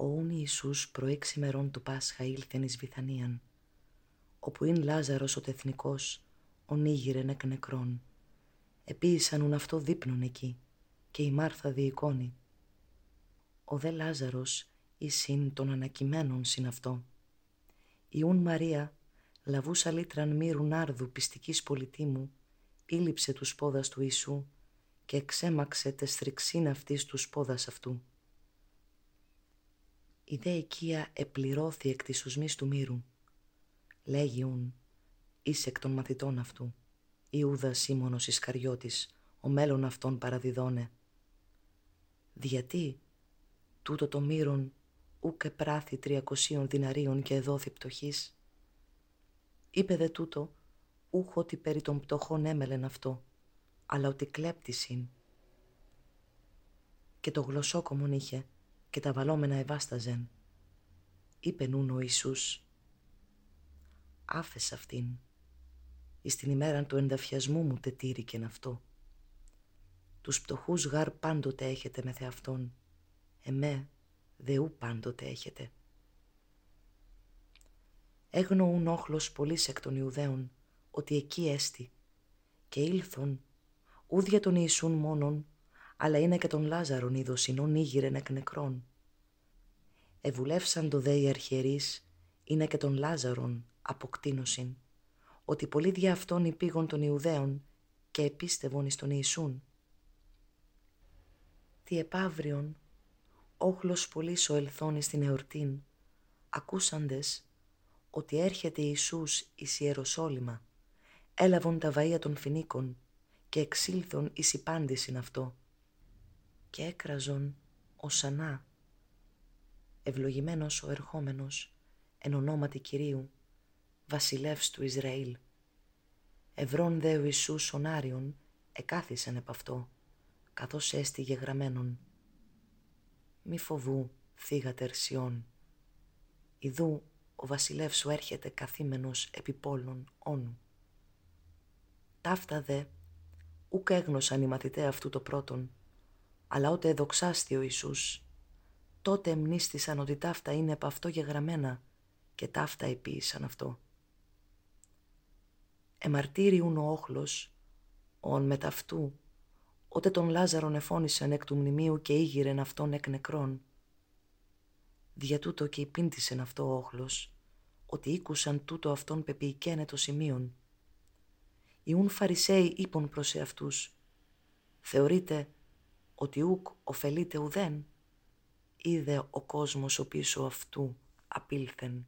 Ο ούν Ιησούς προέξι μερών του Πάσχα ήλθεν εις Βιθανίαν, όπου ειν Λάζαρος ο τεθνικός, ο νίγηρεν εκ νεκρών. Επίησαν ουν αυτό δείπνον εκεί, και η Μάρθα διεικόνη. Ο δε Λάζαρος συν των ανακειμένων συν αυτό. Ιούν Μαρία, λαβούσα λίτραν μύρου άρδου πιστικής πολιτήμου, ήλυψε τους πόδας του Ιησού και εξέμαξε τε στριξίν αυτής τους πόδας αυτού. Η δε οικία επληρώθη εκ της ουσμής του μύρου. Λέγιουν, είσαι εκ των μαθητών αυτού. Ιούδας Σίμωνος Ισκαριώτης, ο μέλλον αυτών παραδιδώνε. Διατί, τούτο το μύρον ούκε πράθη τριακοσίων διναρίων και εδόθη πτωχής. Είπε δε τούτο, ούχ ότι περί των πτωχών έμελεν αυτό, αλλά ότι κλέπτησιν. Και το γλωσσόκομον είχε και τα βαλόμενα ευάσταζεν. Είπε νουν ο Ιησούς, άφες αυτήν, εις την ημέραν του ενταφιασμού μου τετήρικεν αυτό. Τους πτωχούς γάρ πάντοτε έχετε με θεαυτόν, εμέ δεού πάντοτε έχετε. Έγνοουν όχλος πολλής εκ των Ιουδαίων, ότι εκεί έστι, και ήλθον, ούδια τον Ιησούν μόνον, αλλά είναι και τον Λάζαρον ειδοσινών ήγηρεν εκ νεκρών. Ευουλεύσαν το δε οι αρχιερείς, είναι και τον Λάζαρον αποκτήνωσιν, ότι πολλοί δια αυτών υπήγων των Ιουδαίων και επίστευον εις τον Ιησούν. Τι επαύριον, όχλος πολλής ο ελθόν στην εορτήν, ακούσαντες ότι έρχεται Ιησούς εις Ιεροσόλυμα, έλαβον τα βαΐα των φινίκων και εξήλθον εις υπάντησιν αυτό και έκραζον οσανά. Ευλογημένος ο ερχόμενος εν ονόματι Κυρίου, βασιλεύς του Ισραήλ. Ευρών δε ο Ιησούς Άριον εκάθισεν επ' αυτό, καθώς έστηγε γραμμένον. Μη φοβού, θύγα τερσιών. Ιδού ο βασιλεύς σου έρχεται καθήμενος επί πόλων όνου. Ταύτα δε, ούκ έγνωσαν οι μαθητές αυτού το πρώτον, αλλά ότε εδοξάστη ο Ιησούς, τότε εμνίστησαν ότι ταύτα είναι επ' αυτό γεγραμμένα και ταύτα επίησαν αυτό. Εμαρτύριουν ο όχλος, ον μεταυτού, ότε τον Λάζαρον εφώνησαν εκ του μνημείου και ήγηρεν αυτόν εκ νεκρών. Δια τούτο και υπήντησεν αυτό ο όχλος, ότι ήκουσαν τούτο αυτόν πεποιηκένε το σημείον. Ιούν Φαρισαίοι είπον προς εαυτούς, θεωρείτε ότι ούκ ωφελείται ουδέν, είδε ο κόσμος ο πίσω αυτού απήλθεν